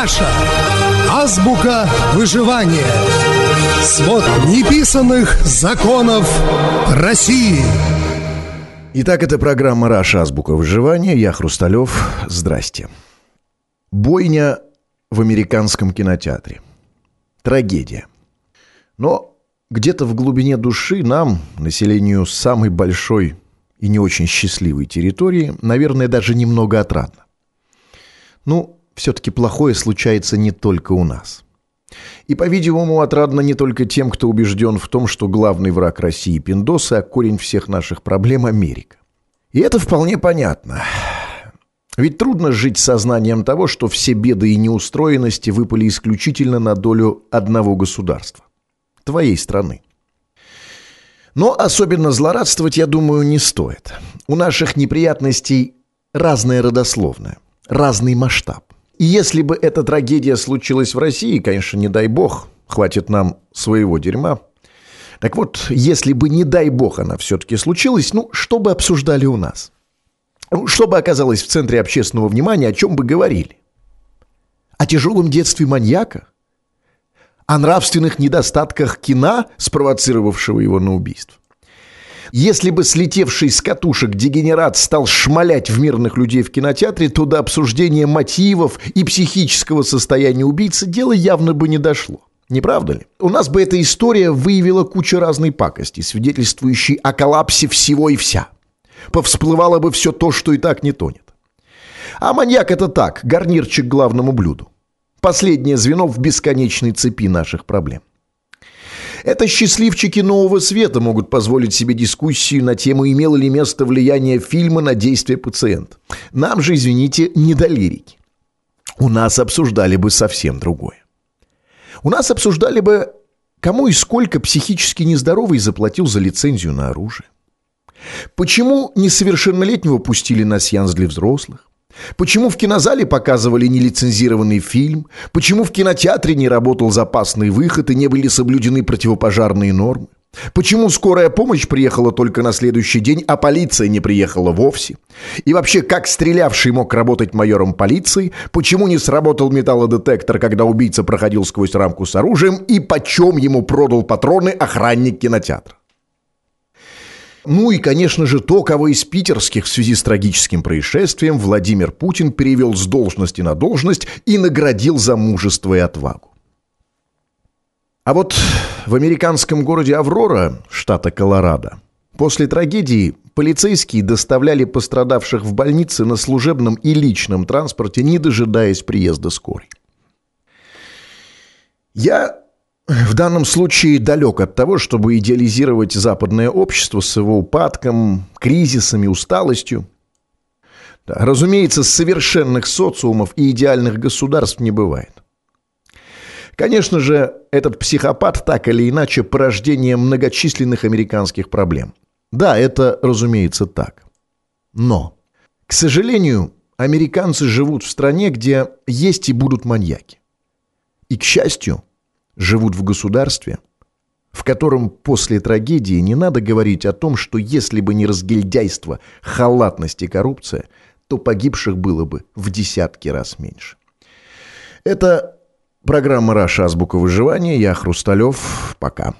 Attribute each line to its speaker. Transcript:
Speaker 1: Раша. Азбука выживания. Свод неписанных законов России.
Speaker 2: Итак, это программа «Раша. Азбука выживания». Я Хрусталев. Здрасте. Бойня в американском кинотеатре. Трагедия. Но где-то в глубине души нам, населению самой большой и не очень счастливой территории, наверное, даже немного отрадно. Ну, все-таки плохое случается не только у нас. И, по-видимому, отрадно не только тем, кто убежден в том, что главный враг России – пиндосы, а корень всех наших проблем – Америка. И это вполне понятно. Ведь трудно жить сознанием того, что все беды и неустроенности выпали исключительно на долю одного государства – твоей страны. Но особенно злорадствовать, я думаю, не стоит. У наших неприятностей разная родословная, разный масштаб. И если бы эта трагедия случилась в России, конечно, не дай бог, хватит нам своего дерьма. Так вот, если бы, не дай бог, она все-таки случилась, ну, что бы обсуждали у нас? Ну, что бы оказалось в центре общественного внимания, о чем бы говорили? О тяжелом детстве маньяка? О нравственных недостатках кино, спровоцировавшего его на убийство? Если бы слетевший с катушек дегенерат стал шмалять в мирных людей в кинотеатре, то до обсуждения мотивов и психического состояния убийцы дело явно бы не дошло. Не правда ли? У нас бы эта история выявила кучу разной пакости, свидетельствующей о коллапсе всего и вся. Повсплывало бы все то, что и так не тонет. А маньяк это так, гарнирчик к главному блюду. Последнее звено в бесконечной цепи наших проблем. Это счастливчики нового света могут позволить себе дискуссию на тему, имело ли место влияние фильма на действие пациента. Нам же, извините, не до лирики. У нас обсуждали бы совсем другое. У нас обсуждали бы, кому и сколько психически нездоровый заплатил за лицензию на оружие. Почему несовершеннолетнего пустили на сеанс для взрослых? Почему в кинозале показывали нелицензированный фильм? Почему в кинотеатре не работал запасный выход и не были соблюдены противопожарные нормы? Почему скорая помощь приехала только на следующий день, а полиция не приехала вовсе? И вообще, как стрелявший мог работать майором полиции? Почему не сработал металлодетектор, когда убийца проходил сквозь рамку с оружием? И почем ему продал патроны охранник кинотеатра? Ну и, конечно же, то, кого из питерских в связи с трагическим происшествием Владимир Путин перевел с должности на должность и наградил за мужество и отвагу. А вот в американском городе Аврора, штата Колорадо, после трагедии полицейские доставляли пострадавших в больницы на служебном и личном транспорте, не дожидаясь приезда скорой. Я в данном случае далек от того, чтобы идеализировать западное общество с его упадком, кризисами, усталостью. Да, разумеется, совершенных социумов и идеальных государств не бывает. Конечно же, этот психопат так или иначе порождение многочисленных американских проблем. Да, это, разумеется, так. Но, к сожалению, американцы живут в стране, где есть и будут маньяки. И, к счастью, живут в государстве, в котором после трагедии не надо говорить о том, что если бы не разгильдяйство, халатность и коррупция, то погибших было бы в десятки раз меньше. Это программа «Раша. Азбука выживания». Я Хрусталев. Пока.